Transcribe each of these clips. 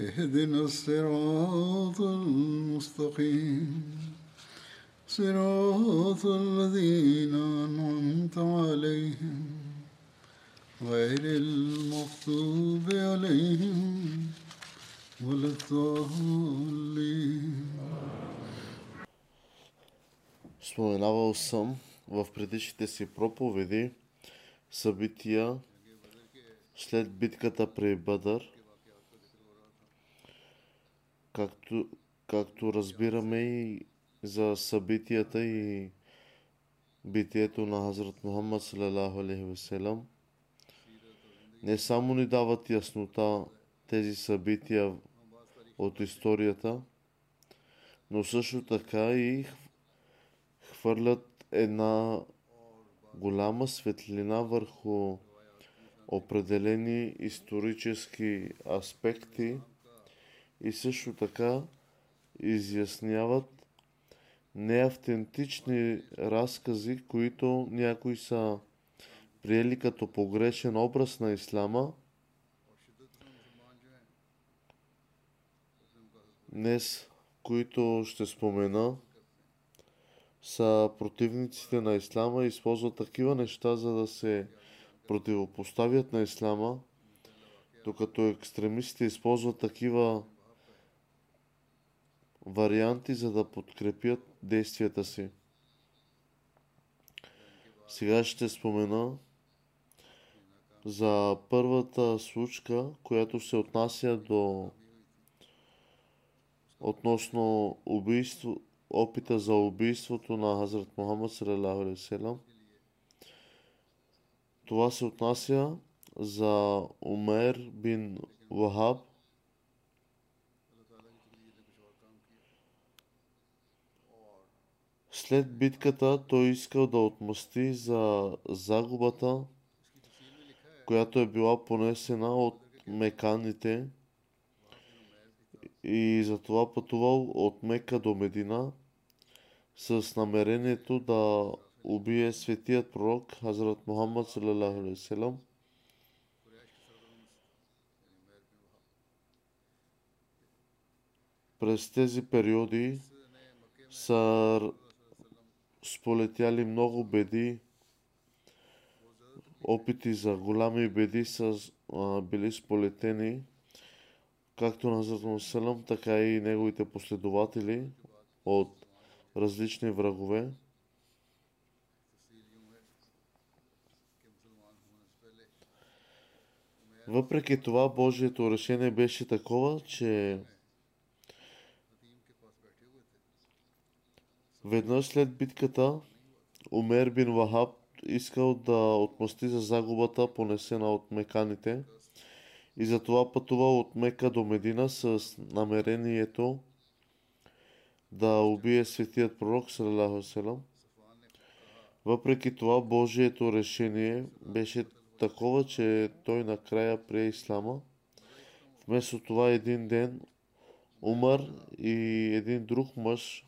اهدنا الصراط المستقيم صراط الذين أنعمت عليهم غير المغضوب عليهم ولا الضالين Споменавал съм в предишните си проповеди събития след битката при Бъдър, както, както разбираме и за събитията и битието на Хазрат Мухаммад салалаху. Не само ни дават яснота тези събития от историята, но също така и хвърлят една голяма светлина върху определени исторически аспекти и също така изясняват неавтентични разкази, които някои са приели като погрешен образ на ислама. Днес, които ще спомена, са противниците на ислама и използват такива неща, за да се противопоставят на ислама, докато екстремистите използват такива варианти, за да подкрепят действията си. Сега ще спомена за първата случка, която се отнася до относно убийство, опита за убийството на Хазрат Мухаммад салалаху Това се отнася за Умер бин Вахаб, След битката той искал да отмъсти за загубата, която е била понесена от меканите. И затова пътувал от Мека до Медина с намерението да убие светият пророк Хазрат Мухаммад салалаху През тези периоди са сполетяли много беди, опити за голями беди са а, били сполетени, както на Хазрат така и неговите последователи от различни врагове. Въпреки това, Божието решение беше такова, че Веднъж след битката, Умер бин Вахаб искал да отмъсти за загубата, понесена от меканите, и затова пътувал от Мека до Медина с намерението да убие светият пророк, салам. Въпреки това, Божието решение беше такова, че той накрая прие ислама. Вместо това един ден Умар и един друг мъж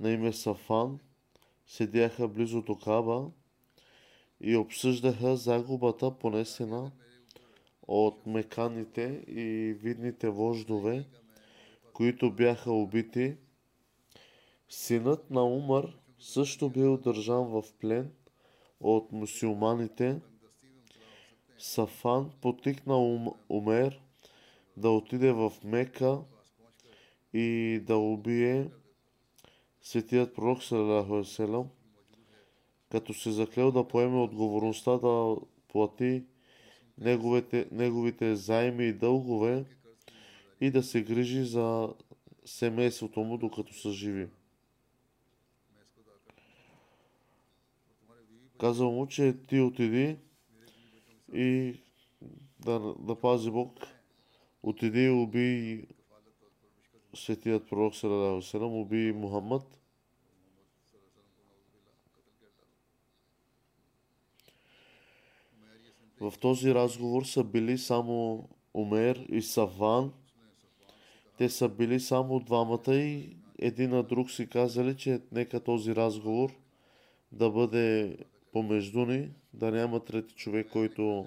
на име Сафан седяха близо до Каба и обсъждаха загубата понесена от меканите и видните вождове, които бяха убити. Синът на Умар също бил държан в плен от мусулманите. Сафан потикна Умер да отиде в Мека и да убие светият пророк Салалаху Селам, като се заклел да поеме отговорността да плати неговите, неговите заеми и дългове и да се грижи за семейството му, докато са живи. Казва му, че ти отиди и да, да пази Бог. Отиди и уби светият пророк Салалаху уби Мухаммад. В този разговор са били само Умер и Саван. Те са били само двамата и един на друг си казали, че нека този разговор да бъде помежду ни, да няма трети човек, който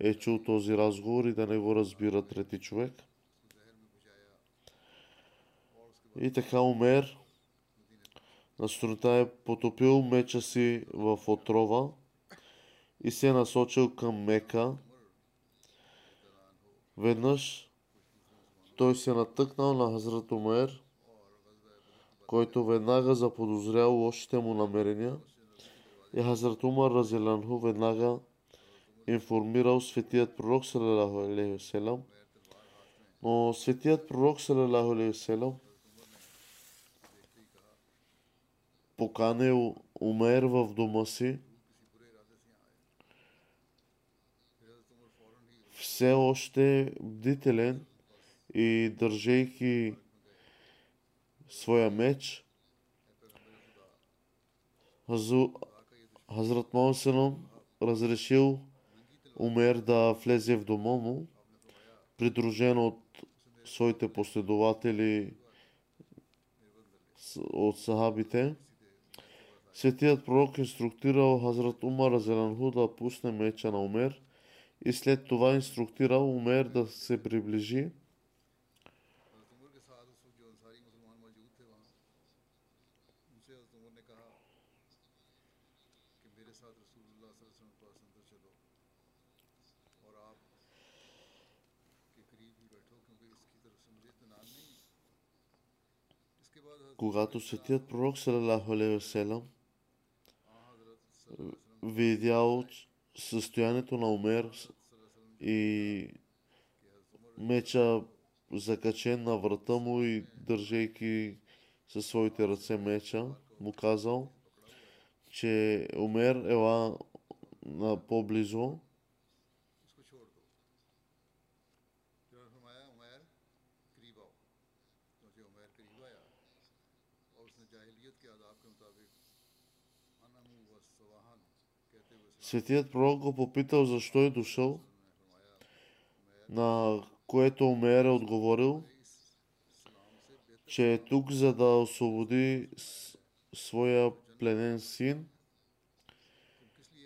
е чул този разговор и да не го разбира трети човек. И така Умер. На сутринта е потопил меча си в отрова и се е насочил към Мека. Веднъж той се натъкнал на Хазрат Умер, който веднага заподозрял лошите му намерения. И Хазрат Умар Разиланху веднага информирал светият пророк Салалаху алейхи Но светият пророк Салалаху алейхи поканил Умер в дома си все още бдителен и държейки своя меч, Хазрат Моhammed разрешил Умер да влезе в дома му, придружен от своите последователи от сахабите. Светият пророк инструктирал Хазрат Умар Азеланху да пусне меча на Умер и след това инструктирал Умер да се приближи. Когато светият пророк Салалаху Алейхи видял състоянието на Умер и меча закачен на врата му и държейки със своите ръце меча, му казал, че Умер ела на по-близо Светият пророк го попитал защо е дошъл, на което Омер е отговорил, че е тук за да освободи своя пленен син.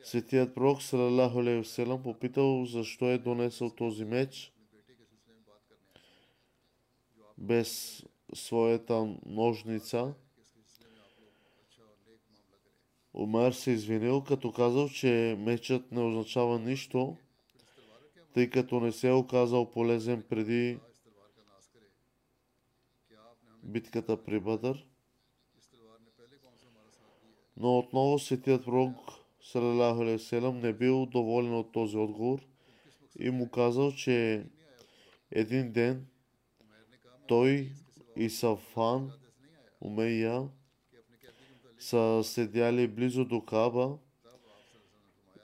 Светият пророк Салалаху Алейхи попитал защо е донесъл този меч без своята ножница. Умер се извинил, като казал, че мечът не означава нищо, тъй като не се е оказал полезен преди битката при Бъдър. Но отново светият пророк Салалаху не бил доволен от този отговор и му казал, че един ден той и Сафан, Умейя, са седяли близо до Каба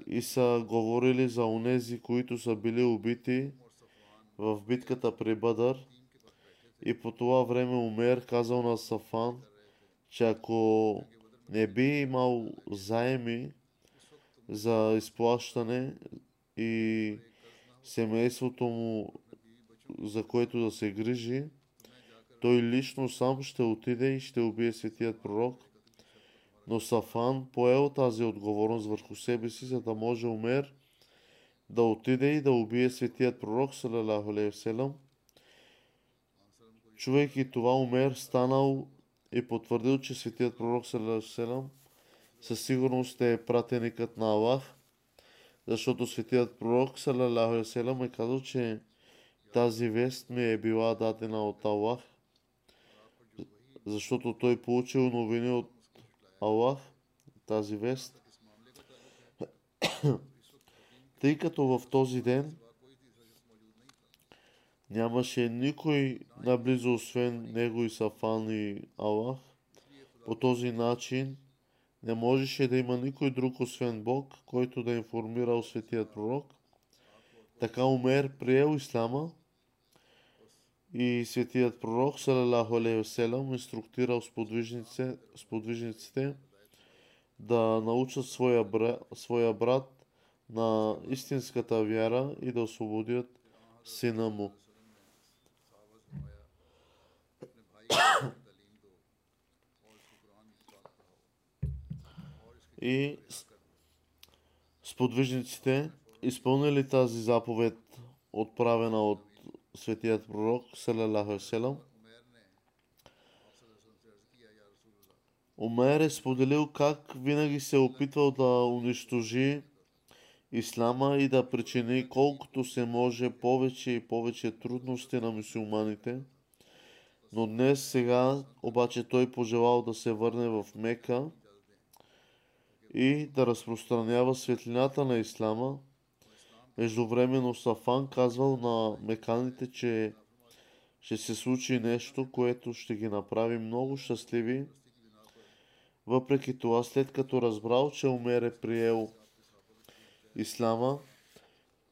и са говорили за онези, които са били убити в битката при Бадър. И по това време Умер казал на Сафан, че ако не би имал заеми за изплащане и семейството му, за което да се грижи, той лично сам ще отиде и ще убие светият пророк но Сафан поел тази отговорност върху себе си, за да може Умер да отиде и да убие светият пророк, салалаху алейхи Чувайки това, Умер станал и потвърдил, че светият пророк, салалаху със сигурност е пратеникът на Аллах, защото светият пророк, салалаху алейхи е казал, че Тази вест ми е била дадена от Аллах, защото той получил новини от Аллах, тази вест. Тъй като в този ден нямаше никой наблизо, освен него и Сафан и Аллах. По този начин не можеше да има никой друг, освен Бог, който да информира светият пророк. Така Умер приел Ислама и светият пророк, салалаху алейхи васелам, инструктирал сподвижниците, сподвижниците да научат своя, бра, своя брат на истинската вяра и да освободят сина му. И сподвижниците изпълнили тази заповед, отправена от светият пророк, салалаху селам. Умер е споделил как винаги се е опитвал да унищожи ислама и да причини колкото се може повече и повече трудности на мусулманите. Но днес сега обаче той пожелал да се върне в Мека и да разпространява светлината на ислама. Междувременно Сафан казвал на меканите, че ще се случи нещо, което ще ги направи много щастливи. Въпреки това, след като разбрал, че Умер е приел ислама,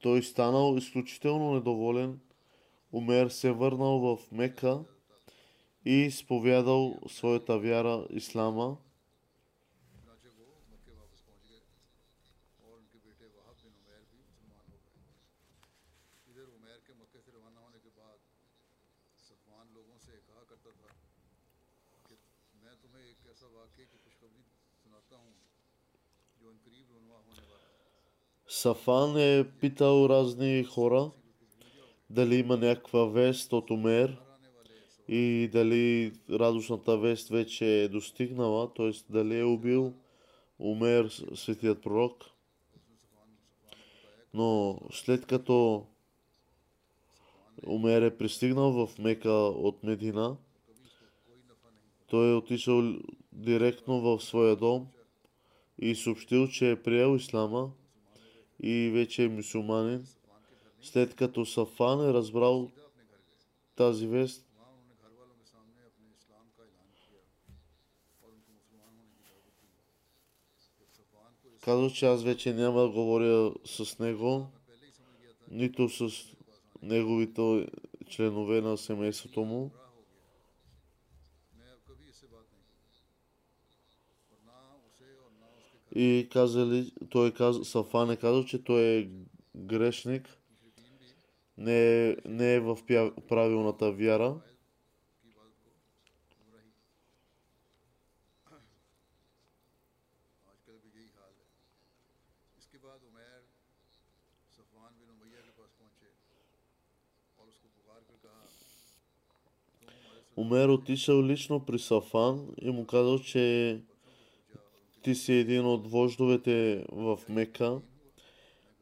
той станал изключително недоволен. Умер се върнал в Мека и изповядал своята вяра ислама. Сафан е питал разни хора дали има някаква вест от Умер и дали радостната вест вече е достигнала, т.е. дали е убил Умер, светият пророк. Но след като Умер е пристигнал в Мека от Медина, той е отишъл директно в своя дом и съобщил, че е приел ислама и вече е мусулманин. След като Сафан е разбрал тази вест, казва, че аз вече няма да говоря с него, нито с неговите членове на семейството му. и казали, той каза, Сафан е казал, че той е грешник, не не е в правилната вяра. Умер отишъл лично при Сафан и му казал, че ти си един от вождовете в Мека.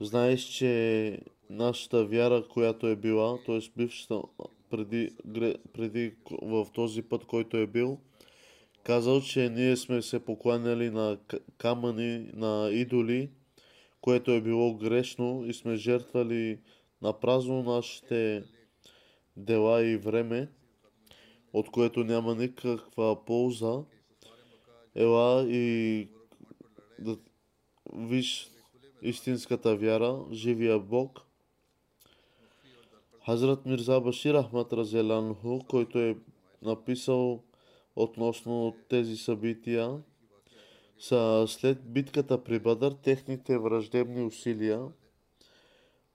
Знаеш, че нашата вяра, която е била, т.е. бившата преди, преди в този път, който е бил, казал, че ние сме се покланяли на камъни, на идоли, което е било грешно и сме жертвали на празно нашите дела и време, от което няма никаква полза. Ела и да виж истинската вяра, живия Бог. Хазрат Мирза Башир Ахмад Разеланху, който е написал относно тези събития, са след битката при Бадър, техните враждебни усилия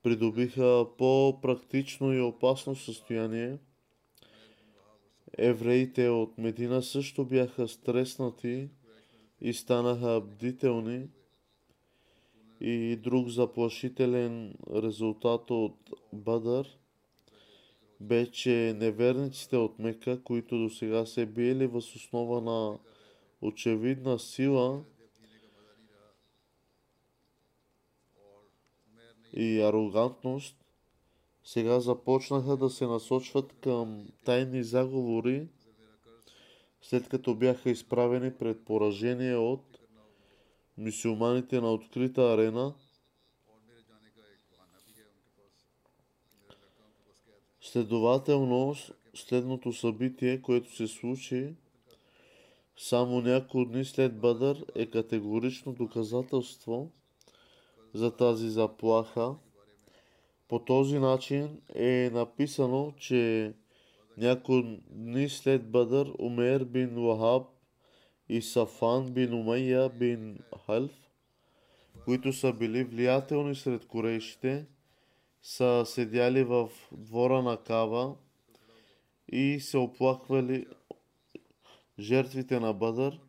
придобиха по-практично и опасно състояние. Евреите от Медина също бяха стреснати и станаха бдителни. И друг заплашителен резултат от Бадър бе, че неверниците от Мека, които до сега се биели въз основа на очевидна сила и арогантност, сега започнаха да се насочват към тайни заговори, след като бяха изправени пред поражение от мисюлманите на открита арена. Следователно, следното събитие, което се случи само няколко дни след Бадър, е категорично доказателство за тази заплаха – по този начин е написано, че няколко дни след Бадър Умер бин Вахаб и Сафан бин Умайя бин Халф, които са били влиятелни сред корейшите, са седяли в двора на Кава и се оплаквали жертвите на Бадър.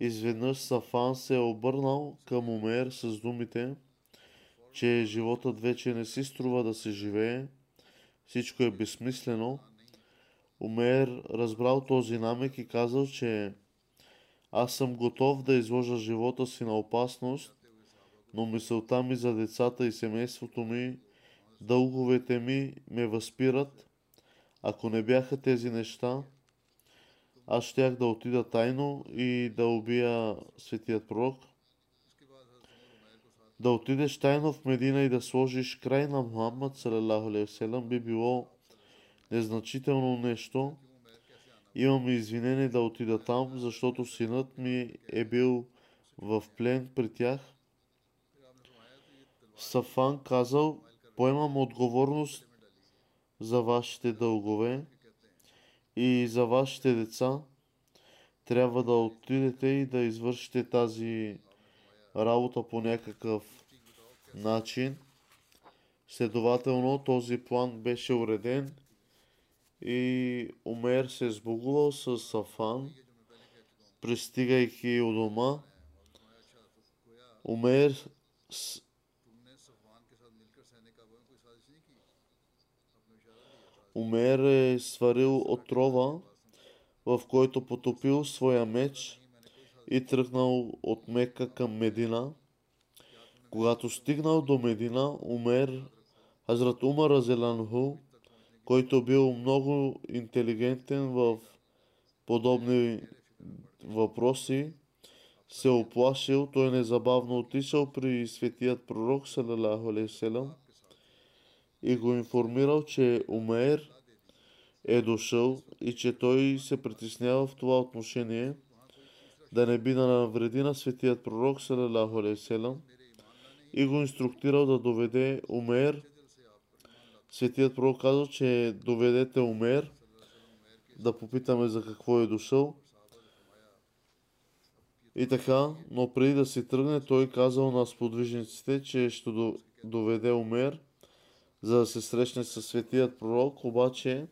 Изведнъж Сафан се е обърнал към Умер с думите, че животът вече не си струва да се живее, всичко е безсмислено. Умер разбрал този намек и казал, че аз съм готов да изложа живота си на опасност, но мисълта ми за децата и семейството ми, дълговете ми ме възпират. Ако не бяха тези неща, аз щях да отида тайно и да убия светият пророк да отидеш тайно в Медина и да сложиш край на Мухаммад салалаху би било незначително нещо. Имам извинение да отида там, защото синът ми е бил в плен при тях. Сафан казал, поемам отговорност за вашите дългове и за вашите деца. Трябва да отидете и да извършите тази работа по някакъв начин. Следователно този план беше уреден и Умер се е сбогувал с Сафан, пристигайки у дома. Умер. Умер е сварил отрова, в който потопил своя меч – и тръгнал от Мека към Медина. Когато стигнал до Медина, Умер, Хазрат Умар Разеланху, който бил много интелигентен в подобни въпроси, се оплашил, той незабавно отишъл при светият пророк, салалаху и го информирал, че Умер е дошъл и че той се притеснява в това отношение да не би да навреди на светият пророк, салалаху алейхи васелам, и го инструктирал да доведе Умер. Светият пророк казал, че доведете Умер, да попитаме за какво е дошъл. И така, но преди да си тръгне, той казал на сподвижниците, че ще до- доведе Умер, за да се срещне с светият пророк, обаче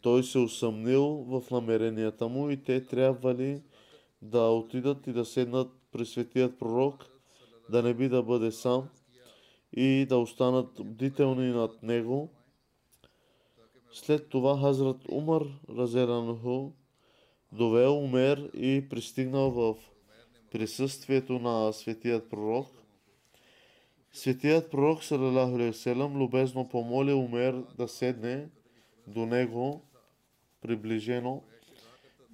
той се усъмнил в намеренията му и те трябвали да отидат и да седнат при светият пророк, да не би да бъде сам и да останат бдителни над него. След това Хазрат Умар Разеранху довел Умер и пристигнал в присъствието на светият пророк. Светият пророк, салалаху любезно помоли Умер да седне до него приближено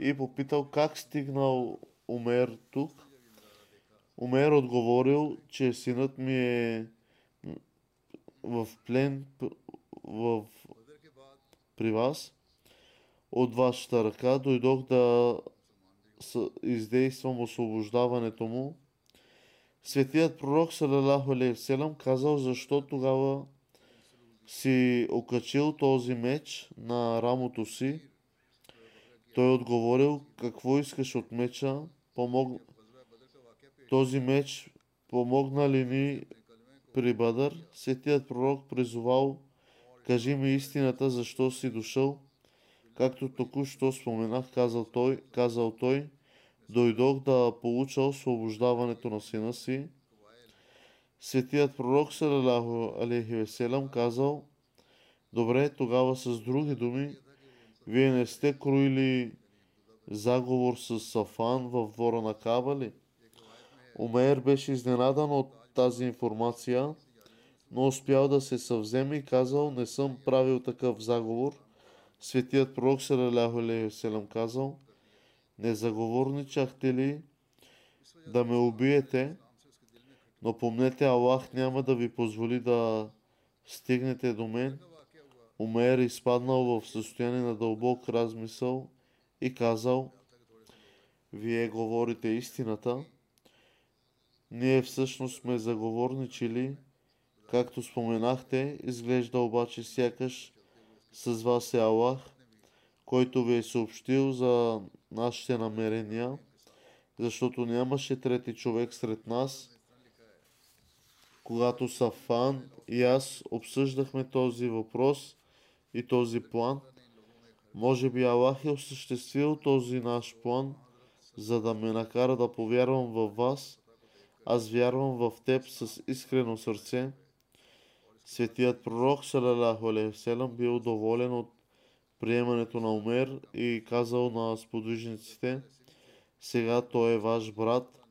и попитал как стигнал Умер тук. Умер отговорил, че синът ми е в плен в, при вас. От вашата ръка дойдох да издействам освобождаването му. Светият пророк Салалаху Алейхиселам казал, защо тогава си окачил този меч на рамото си той е отговорил, какво искаш от меча? Помог... Този меч помогна ли ни при Бадър? Сетият пророк призовал, кажи ми истината, защо си дошъл? Както току-що споменах, казал той, казал той, дойдох да получа освобождаването на сина си. Светият пророк Салалаху Алейхи Веселам казал, добре, тогава с други думи, вие не сте кроили заговор с Сафан в двора на Каба ли? Умейр беше изненадан от тази информация. но успял да се съвземе и казал, не съм правил такъв заговор. Светият пророк Салаляху Селам казал, не заговорничахте ли да ме убиете, но помнете, Аллах няма да ви позволи да стигнете до мен. Умер изпаднал в състояние на дълбок размисъл и казал, вие говорите истината. Ние всъщност сме заговорничили, както споменахте, изглежда обаче сякаш с вас е Аллах, който ви е съобщил за нашите намерения, защото нямаше трети човек сред нас. Когато Сафан и аз обсъждахме този въпрос и този план, може би Аллах е осъществил този наш план, за да ме накара да повярвам във вас. Аз вярвам в теб с искрено сърце. Светият пророк, салалаху алейхиселам, бил доволен от приемането на Умер и казал на сподвижниците, сега той е ваш брат,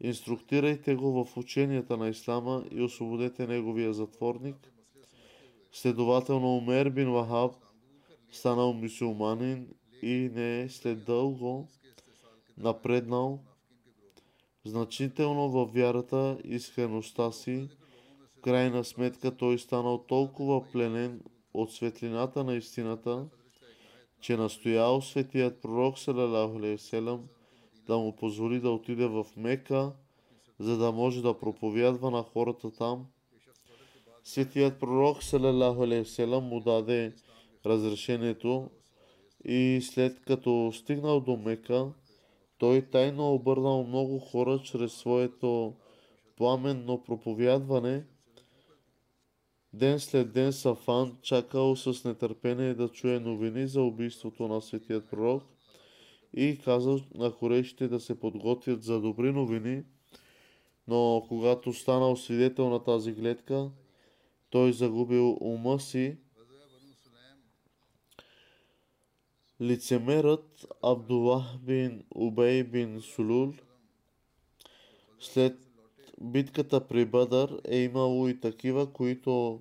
инструктирайте го в ученията на Ислама и освободете неговия затворник. Следователно Умер бин Вахаб станал мусулманин и не след дълго напреднал значително във вярата и искреността си. В крайна сметка той станал толкова пленен от светлината на истината, че настоял светият пророк Салалаху да му позволи да отиде в Мека, за да може да проповядва на хората там. Светият пророк Салалаху му даде разрешението и след като стигнал до Мека, той тайно обърнал много хора чрез своето пламенно проповядване. Ден след ден Сафан чакал с нетърпение да чуе новини за убийството на светият пророк и казал на хорещите да се подготвят за добри новини, но когато станал свидетел на тази гледка, той загубил ума си Лицемерът Абдулах бин Убей бин Сулул след битката при Бадър е имало и такива, които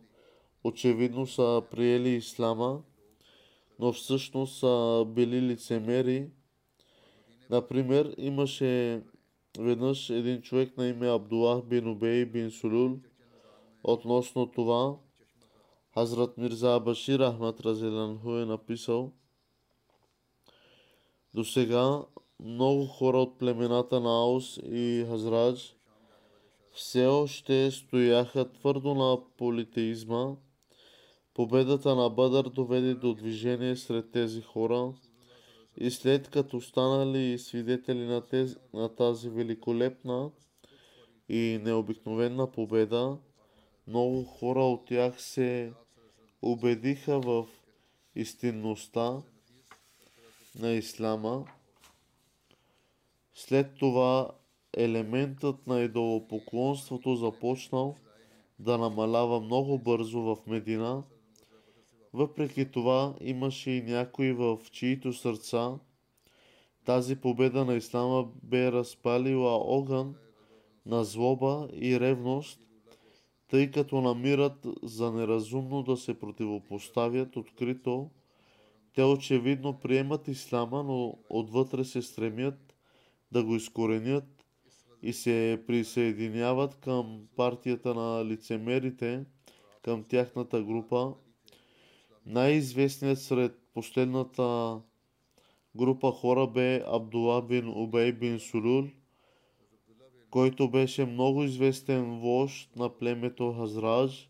очевидно са приели ислама, но всъщност са били лицемери. Например, имаше веднъж един човек на име Абдулах бин Убей бин Сулул. Относно това, Хазрат Мирза Башир Ахмад Разеланху е написал – до сега много хора от племената на Аус и Хазрадж все още стояха твърдо на политеизма. Победата на Бадър доведе до движение сред тези хора и след като станали свидетели на, тези, на тази великолепна и необикновена победа, много хора от тях се убедиха в истинността на ислама. След това елементът на идолопоклонството започнал да намалява много бързо в Медина. Въпреки това имаше и някои в чието сърца тази победа на Ислама бе разпалила огън на злоба и ревност, тъй като намират за неразумно да се противопоставят открито те очевидно приемат ислама, но отвътре се стремят да го изкоренят и се присъединяват към партията на лицемерите, към тяхната група. Най-известният сред последната група хора бе Абдула бин Убей бин Сулул, който беше много известен вожд на племето Хазраж.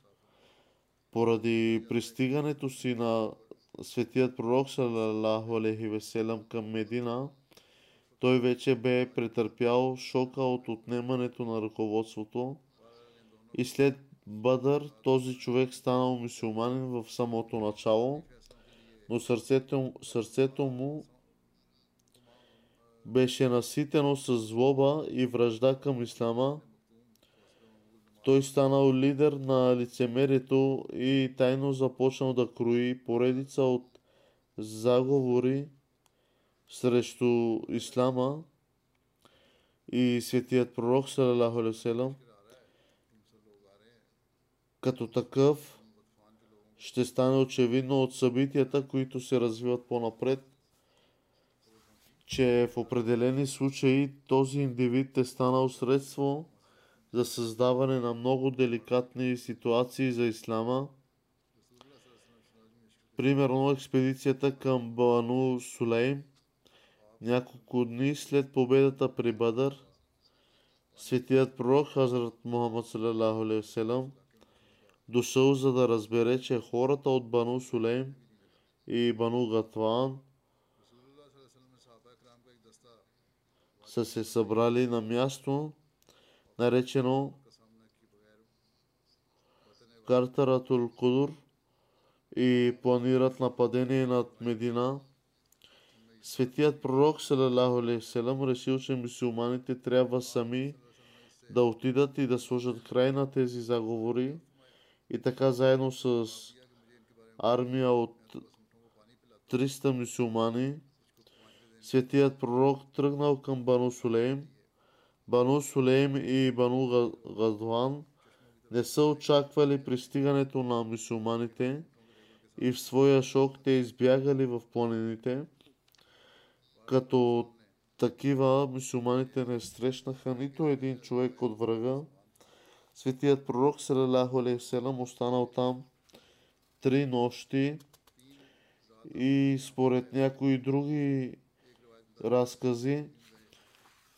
Поради пристигането си на светият пророк салалаху алейхи веселам към Медина, той вече бе претърпял шока от отнемането на ръководството и след Бадър този човек станал мусулманин в самото начало, но сърцето, сърцето му беше наситено с злоба и връжда към ислама, той станал лидер на лицемерието и тайно започнал да крои поредица от заговори срещу ислама. И светият пророк салалаху Като такъв ще стане очевидно от събитията, които се развиват по-напред, че в определени случаи този индивид е станал средство за създаване на много деликатни ситуации за исляма. Примерно експедицията към Бану Сулейм, няколко дни след победата при Бадър, светият пророк Хазрат Мухаммад салалаху дошъл за да разбере, че хората от Бану Сулейм и Бану Гатван са се събрали на място, наречено Картаратул Кудур и планират нападение над Медина. Светият пророк Салалаху решил, че мусулманите трябва сами да отидат и да сложат край на тези заговори и така заедно с армия от 300 мусулмани Светият пророк тръгнал към Бану Сулейм. Бану Сулейм и Бану Га- Гадван не са очаквали пристигането на мусулманите и в своя шок те избягали в планините. Като такива мусулманите не срещнаха нито един човек от врага. Светият пророк салалаху алейхи васелам останал там три нощи и според някои други разкази,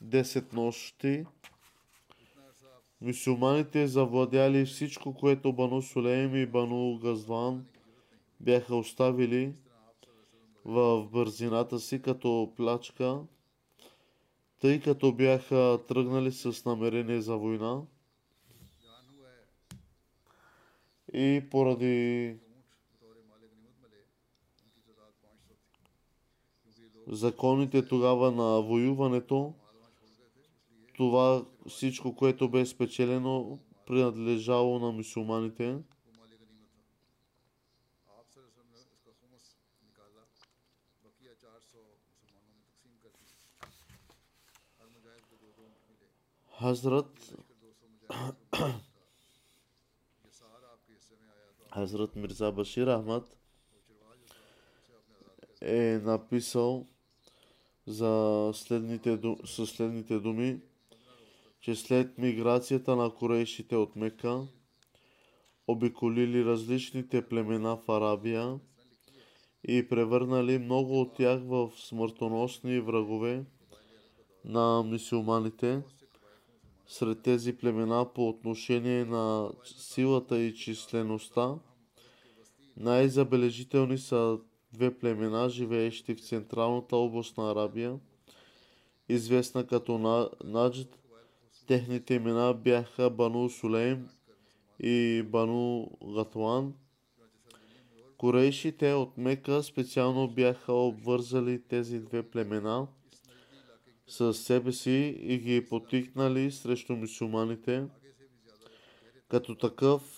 10 нощи. мусулманите завладяли всичко, което Бану Сулейм и Бану Газван бяха оставили в бързината си като плачка, тъй като бяха тръгнали с намерение за война. И поради законите тогава на воюването, това всичко, което бе спечелено, принадлежало на мусулманите. Хазрат Хазрат مرزا بشیر احمد е написал за следните, със следните думи, че след миграцията на корейшите от Мека, обиколили различните племена в Арабия и превърнали много от тях в смъртоносни врагове на мисюлманите. Сред тези племена по отношение на силата и числеността, най-забележителни са две племена, живеещи в централната област на Арабия, известна като На- Наджд. Техните имена бяха Бану Сулейм и Бану Гатуан. Корейшите от Мека специално бяха обвързали тези две племена с себе си и ги потикнали срещу мусулманите. Като такъв,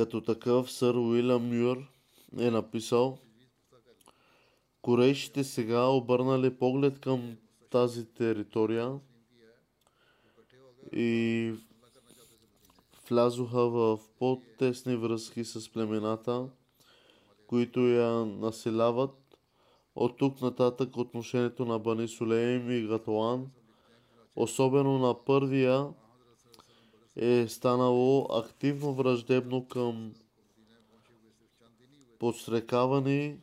Като такъв сър Уилям Мюр е написал Корейшите сега обърнали поглед към тази територия и влязоха в по-тесни връзки с племената, които я населяват. От тук нататък отношението на Бани Сулейм и Гатуан, особено на първия, е станало активно враждебно към подстрекавани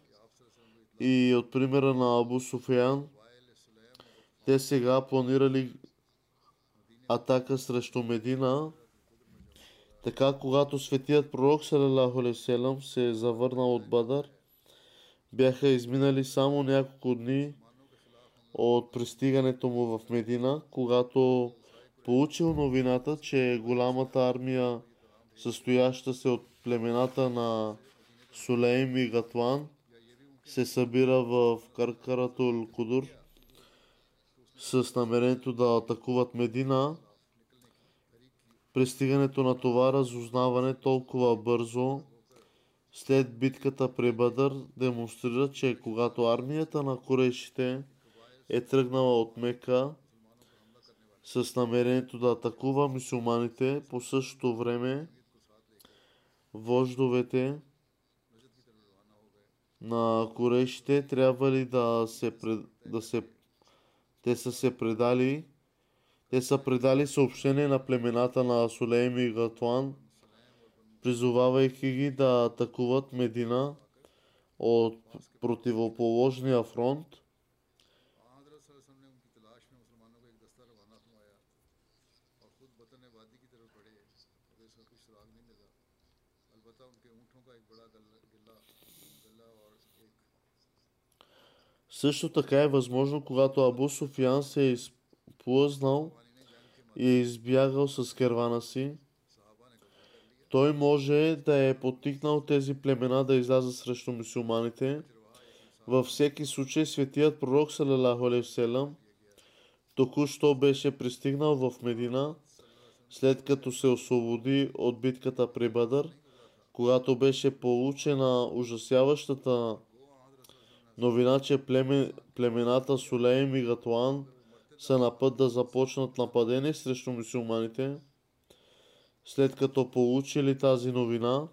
и от примера на Абу Суфиян, те сега планирали атака срещу Медина. Така, когато светият пророк салалаху се е завърнал от Бадър, бяха изминали само няколко дни от пристигането му в Медина, когато получил новината, че голямата армия, състояща се от племената на Сулейм и Гатван, се събира в Каркаратул Кудур. с намерението да атакуват Медина. Пристигането на това разузнаване толкова бързо след битката при Бъдър демонстрира, че когато армията на корейшите е тръгнала от Мека с намерението да атакува мусулманите, по същото време вождовете на корейшите трябва ли да се, да се те са се предали те са предали съобщение на племената на Сулейм и Гатуан, призовавайки ги да атакуват Медина от противоположния фронт. Също така е възможно, когато Абу Суфиян се е изплъзнал и е избягал с кервана си, той може да е потикнал тези племена да излязат срещу мусулманите. Във всеки случай светият пророк Салалаху вселам току-що беше пристигнал в Медина, след като се освободи от битката при Бадър, когато беше получена ужасяващата новина, че племе, племената Сулейм и Гатуан са на път да започнат нападение срещу мусулманите. След като получили тази новина,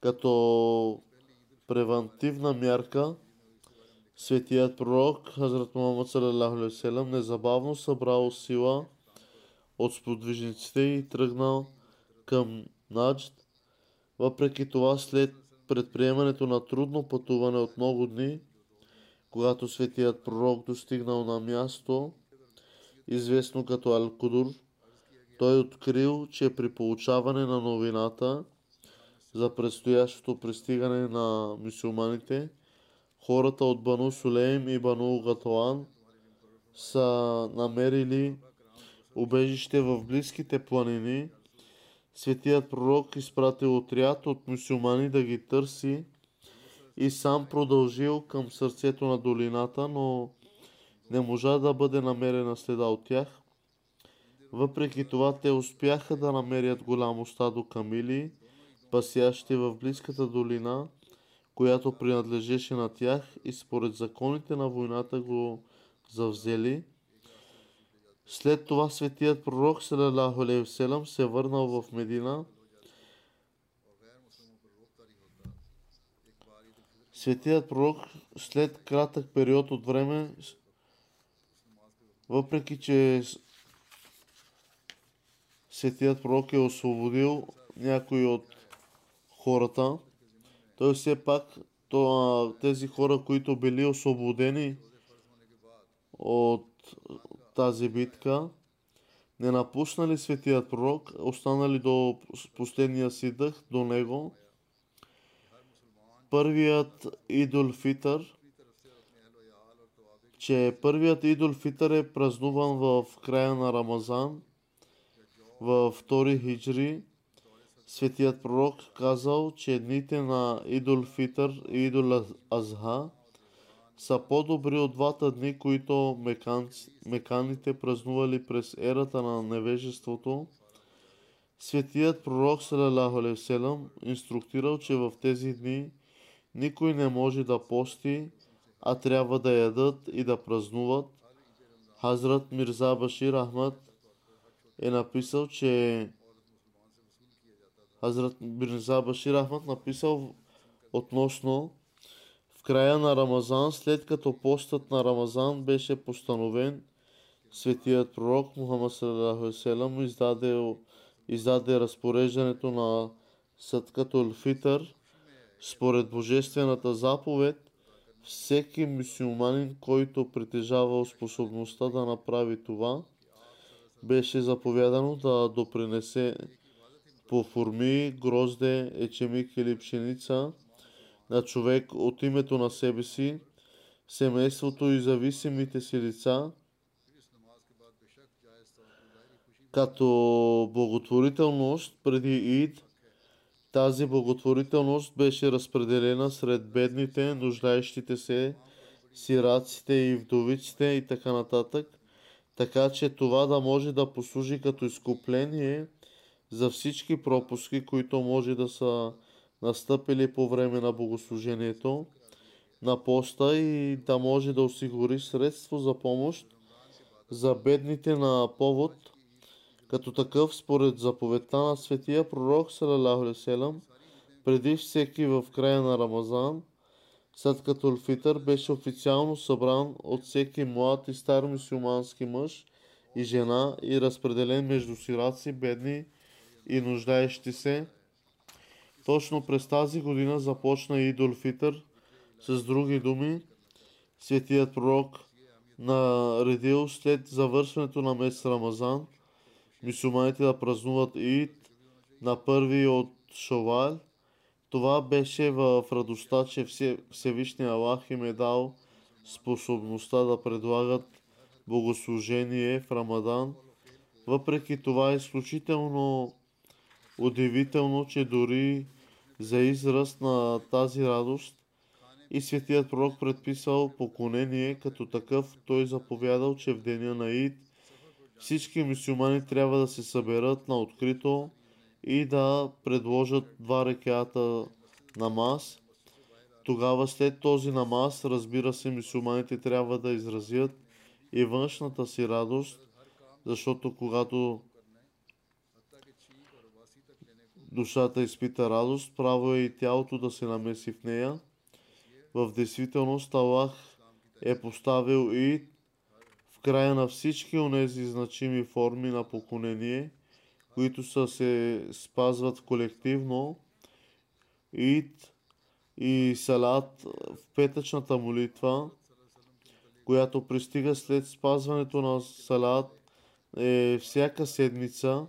като превентивна мярка, светият пророк Хазрат Мухаммад салалаху незабавно събрал сила от сподвижниците и тръгнал към Наджд. Въпреки това, след предприемането на трудно пътуване от много дни, когато светият пророк достигнал на място, известно като Ал-Кудур, той открил, че при получаване на новината за предстоящото пристигане на мусулманите, хората от Бану Сулейм и Бану Гатуан са намерили убежище в близките планини. Светият пророк изпратил отряд от мусулмани да ги търси и сам продължил към сърцето на долината, но не можа да бъде намерена следа от тях. Въпреки това те успяха да намерят голямо стадо камили, пасящи в близката долина, която принадлежеше на тях и според законите на войната го завзели. След това светият пророк салалаху се върнал в Медина. Светият пророк след кратък период от време, въпреки че Светият пророк е освободил някои от хората, той все пак тези хора, които били освободени от тази битка, не напуснали светият пророк, останали до последния си дъх до него. Първият идол Фитър, че първият идол Фитър е празнуван в края на Рамазан, във втори хиджри, светият пророк казал, че дните на Идол Фитър и Идол Азха са по-добри от двата дни, които меканци, меканите празнували през ерата на невежеството. Светият пророк Салалаху инструктирал, че в тези дни никой не може да пости, а трябва да ядат и да празнуват. Хазрат Мирза Башир Ахмад е написал, че Хазрат Мирза Башир Ахмад написал относно в края на Рамазан, след като постът на Рамазан беше постановен, светият пророк Мухаммад саллалаху издаде, издаде разпореждането на Садкатул Фитър според божествената заповед всеки мусулманин, който притежава способността да направи това, беше заповядано да допринесе по форми, грозде, ечемик или пшеница на човек от името на себе си, семейството и зависимите си лица, като благотворителност преди Ид. Тази благотворителност беше разпределена сред бедните, нуждаещите се, сираците и вдовиците и така нататък. така че това да може да послужи като изкупление за всички пропуски, които може да са настъпили по време на богослужението на поста и да може да осигури средство за помощ за бедните на повод. Като такъв, според заповедта на светия пророк Салалаху преди всеки в края на Рамазан, след като Лфитър беше официално събран от всеки млад и стар мусулмански мъж и жена и разпределен между сираци, бедни и нуждаещи се. Точно през тази година започна Идол Фитър, с други думи, светият пророк наредил след завършването на месец Рамазан, мусулманите да празнуват Ид на първи от Шовал. Това беше в радостта, че Всевишния Аллах им е дал способността да предлагат богослужение в Рамадан. Въпреки това е изключително удивително, че дори за израз на тази радост и светият пророк предписал поклонение като такъв, той заповядал, че в деня на Ид всички мусулмани трябва да се съберат на открито и да предложат два рекеата намаз. Тогава след този намаз, разбира се, мусулманите трябва да изразят и външната си радост, защото когато душата изпита радост, право е и тялото да се намеси в нея. В действителност Аллах е поставил и в края на всички онези значими форми на поклонение, които са се спазват колективно, ид и салат в петъчната молитва, която пристига след спазването на салат е всяка седмица.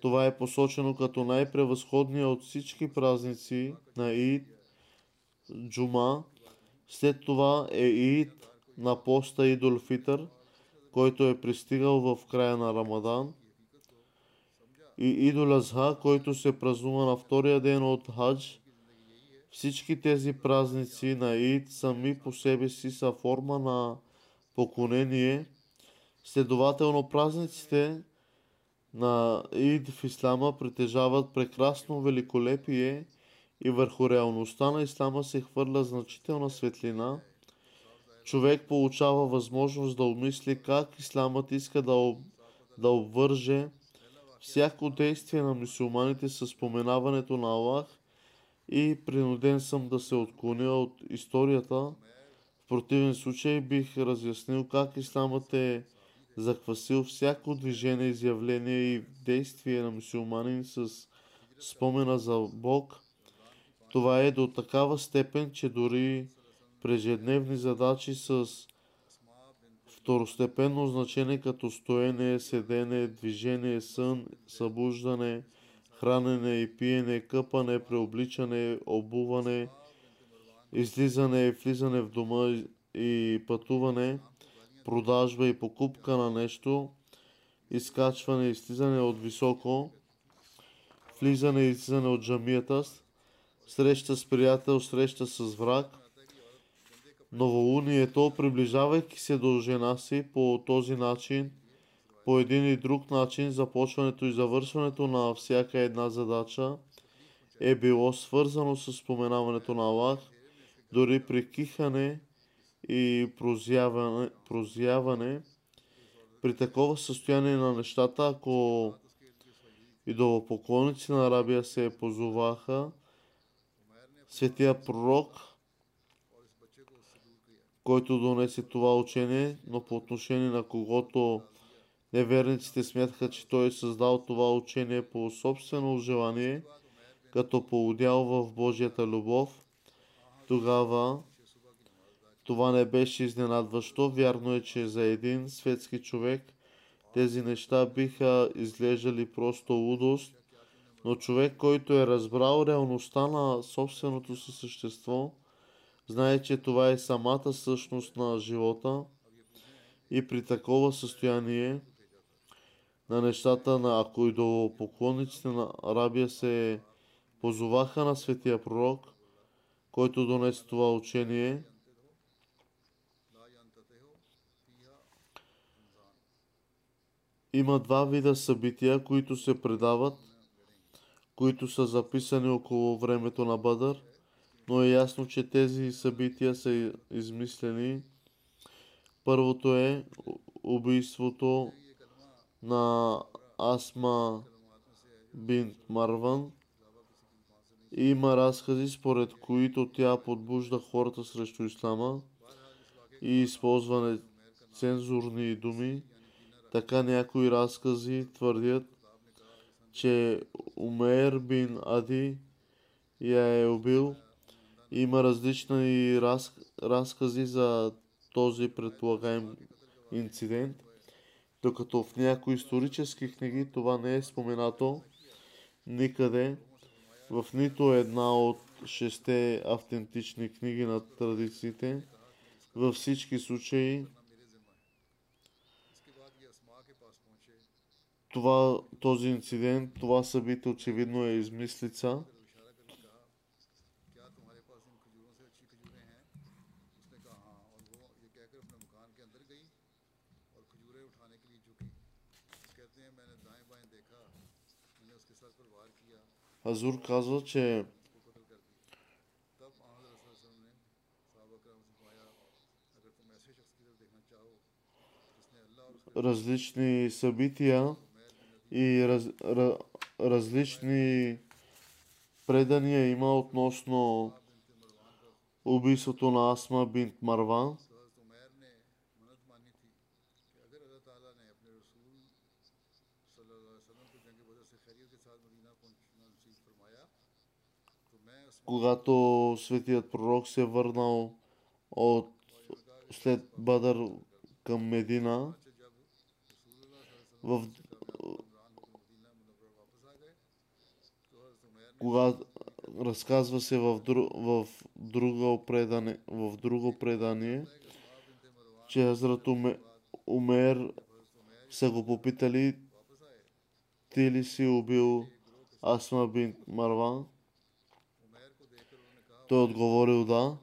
Това е посочено като най-превъзходния от всички празници на Ид, Джума. След това е Ид на поста Идол Фитър, който е пристигал в края на Рамадан. И Идол Азха, който се празнува на втория ден от Хадж. Всички тези празници на Ид сами по себе си са форма на поклонение. Следователно празниците на Ид в Ислама притежават прекрасно великолепие и върху реалността на Ислама се хвърля значителна светлина. Човек получава възможност да обмисли как Исламът иска да, об, да обвърже всяко действие на мусулманите с споменаването на Аллах и принуден съм да се отклоня от историята. В противен случай бих разяснил как Исламът е заквасил всяко движение, изявление и действие на мусулманин с спомена за Бог. Това е до такава степен, че дори прежедневни задачи с второстепенно значение като стоене, седене, движение, сън, събуждане, хранене и пиене, къпане, преобличане, обуване, излизане и влизане в дома и пътуване, продажба и покупка на нещо, изкачване и слизане от високо, влизане и излизане от джамията, среща с приятел, среща с враг, новолунието, приближавайки се до жена си по този начин, по един и друг начин, започването и завършването на всяка една задача е било свързано с споменаването на Аллах, дори при кихане и прозяване, прозяване. При такова състояние на нещата, ако идолопоклонници на Арабия се позоваха, светия пророк, който донесе това учение, но по отношение на когото неверниците смятаха, че той е създал това учение по собствено желание, като поудял в Божията любов, тогава това не беше изненадващо. Вярно е, че за един светски човек тези неща биха изглеждали просто лудост, но човек, който е разбрал реалността на собственото си същество, знае, че това е самата същност на живота и при такова състояние на нещата, на ако и до поклонниците на Арабия се позоваха на светия пророк, който донесе това учение, Има два вида събития, които се предават, които са записани около времето на Бадър, но е ясно, че тези събития са измислени. Първото е убийството на Асма бин Марван. Има разкази, според които тя подбужда хората срещу ислама и използване цензурни думи. Така някои разкази твърдят, че Умер бин Ади я е убил. Има различни раз, разкази за този предполагаем инцидент, докато в някои исторически книги това не е споменато никъде в нито една от шесте автентични книги на традициите. Във всички случаи това, този инцидент, това събитие очевидно е измислица. Азур казва, че различни събития и раз, раз, различни предания има относно убийството на Асма бинт Марван. Когато светият пророк се е върнал от след Бадър към Медина, в когато разказва се в, дру, в, друго предание, в друго предание, че Хазрат Умер са го попитали ти ли си убил Асма бин Марван? Той отговорил да.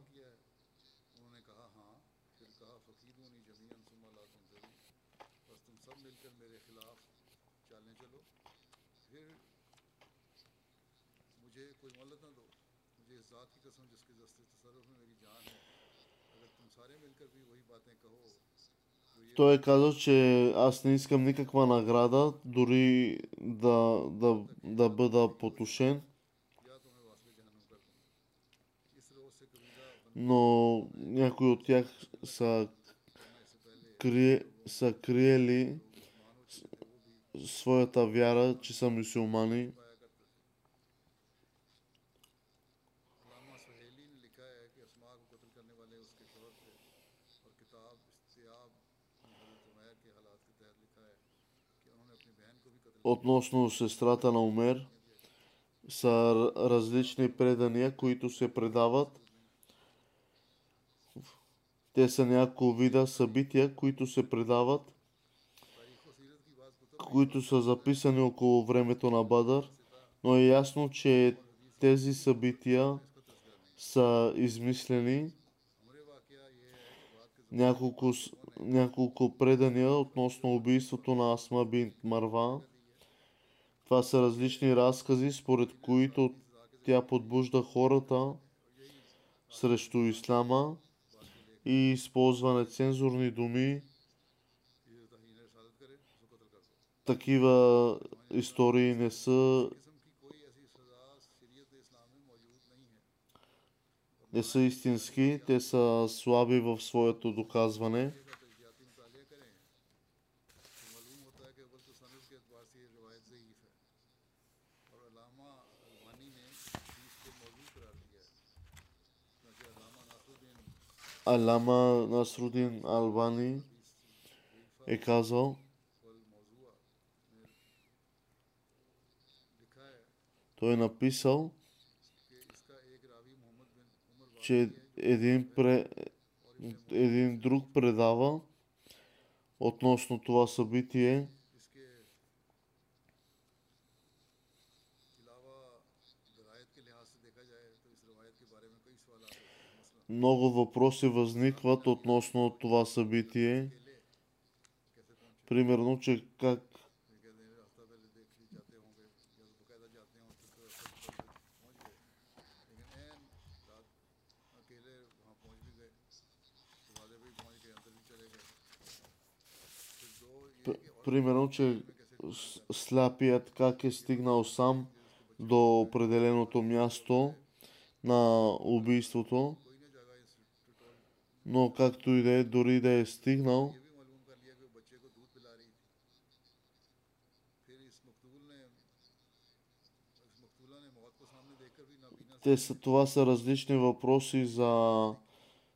Той е казал, че аз не искам никаква награда, дори да, да, да бъда потушен. Но някои от тях са, крие, са криели своята вяра, че са мусулмани. Относно сестрата на Умер са различни предания, които се предават. Те са няколко вида събития, които се предават, които са записани около времето на Бадър, но е ясно, че тези събития са измислени. Няколко, няколко предания относно убийството на Асма бин Марва това са различни разкази, според които тя подбужда хората срещу ислама и използване цензурни думи. Такива истории не са не са истински, те са слаби в своето доказване. Алама Насрудин Албани е казал, той е написал, че един, пре, един друг предава относно това събитие, Много въпроси възникват относно това събитие. Примерно, че как примерно, че сляпият как е стигнал сам до определеното място на убийството. Но както и да е, дори да е стигнал, те са, това са различни въпроси за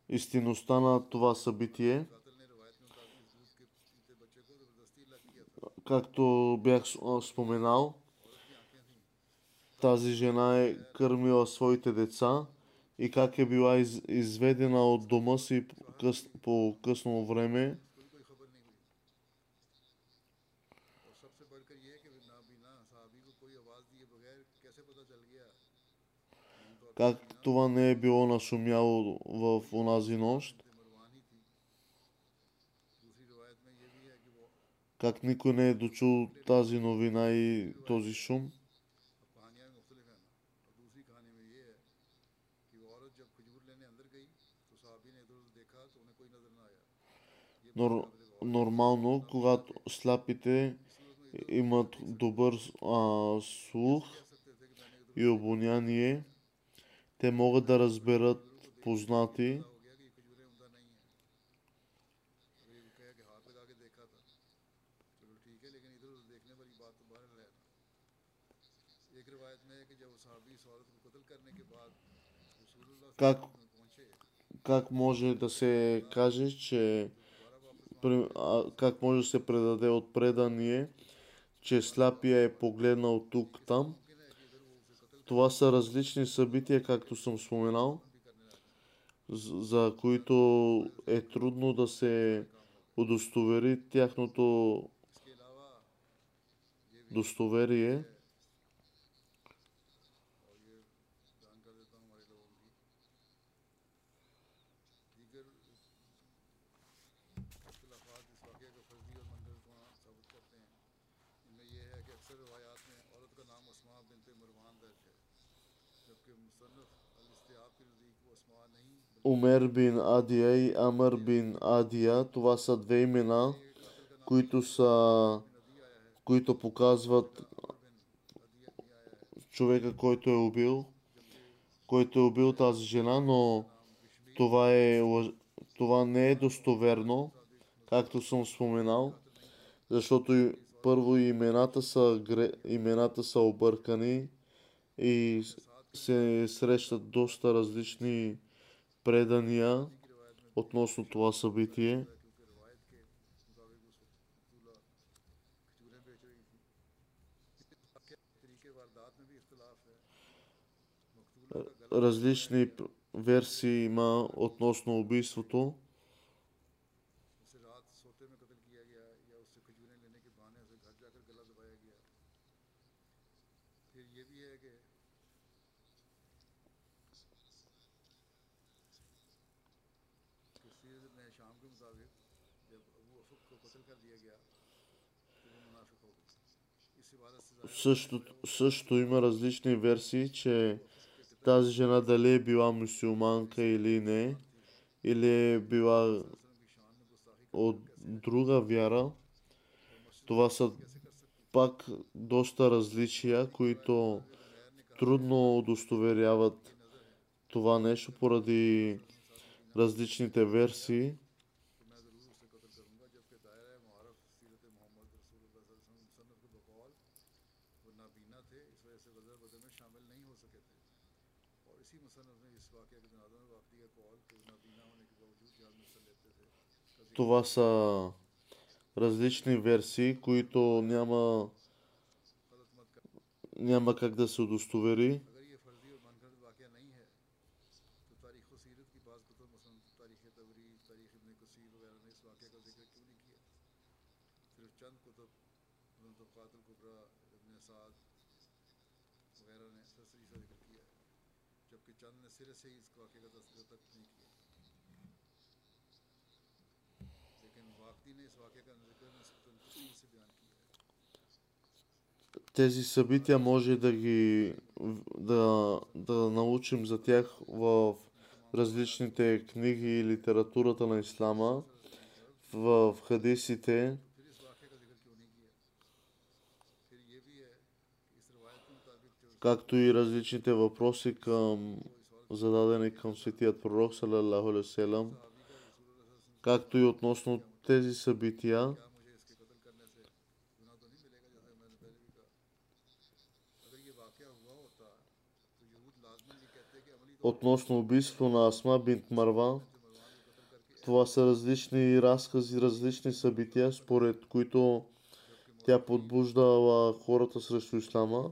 истинността на това събитие. Както бях споменал, тази жена е кърмила своите деца и как е била из, изведена от дома си къс, по късно време. Как това не е било нашумяло в онази нощ. Как никой не е дочул тази новина и този шум. Нор, нормално, когато слапите имат добър а, слух и обоняние, те могат да разберат познати. Как, как може да се каже, че как може да се предаде от предание, че сляпия е погледнал тук-там. Това са различни събития, както съм споменал, за които е трудно да се удостовери тяхното достоверие. Умер бин Адия и Амър бин Адия. Това са две имена, които, са, които показват човека, който е убил, който е убил тази жена, но това, е, това не е достоверно, както съм споменал, защото първо имената са, имената са объркани и се срещат доста различни предания относно това събитие. Различни версии има относно убийството. също, също има различни версии, че тази жена дали е била мусулманка или не, или е била от друга вяра. Това са пак доста различия, които трудно удостоверяват това нещо поради различните версии. това са различни версии, които няма, няма как да се удостовери. тези събития може да ги да, да научим за тях в различните книги и литературата на ислама, в, хадисите. както и различните въпроси към зададени към светият пророк, салалаху както и относно тези събития. относно убийство на Асма бинт Марван. Това са различни разкази, различни събития, според които тя подбуждала хората срещу ислама.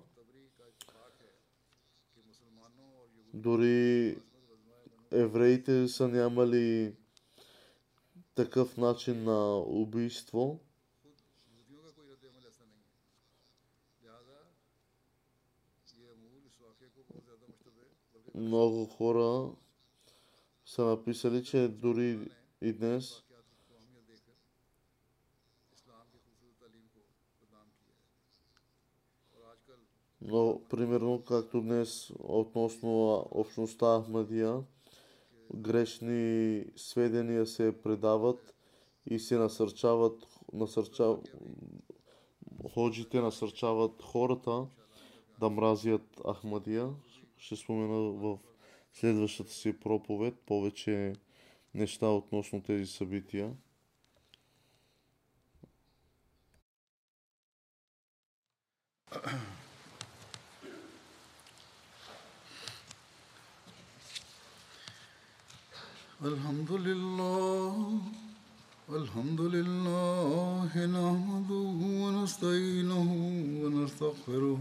Дори евреите са нямали такъв начин на убийство. Много хора са написали, че дори и днес Но, примерно, както днес относно общността Ахмадия, грешни сведения се предават и се насърчават, насърчав... ходжите насърчават хората да мразят Ахмадия Ще спомена в следващата си проповед повече неща относно тези събития. الحمد لله الحمد لله نحمده ونستعينه ونستغفره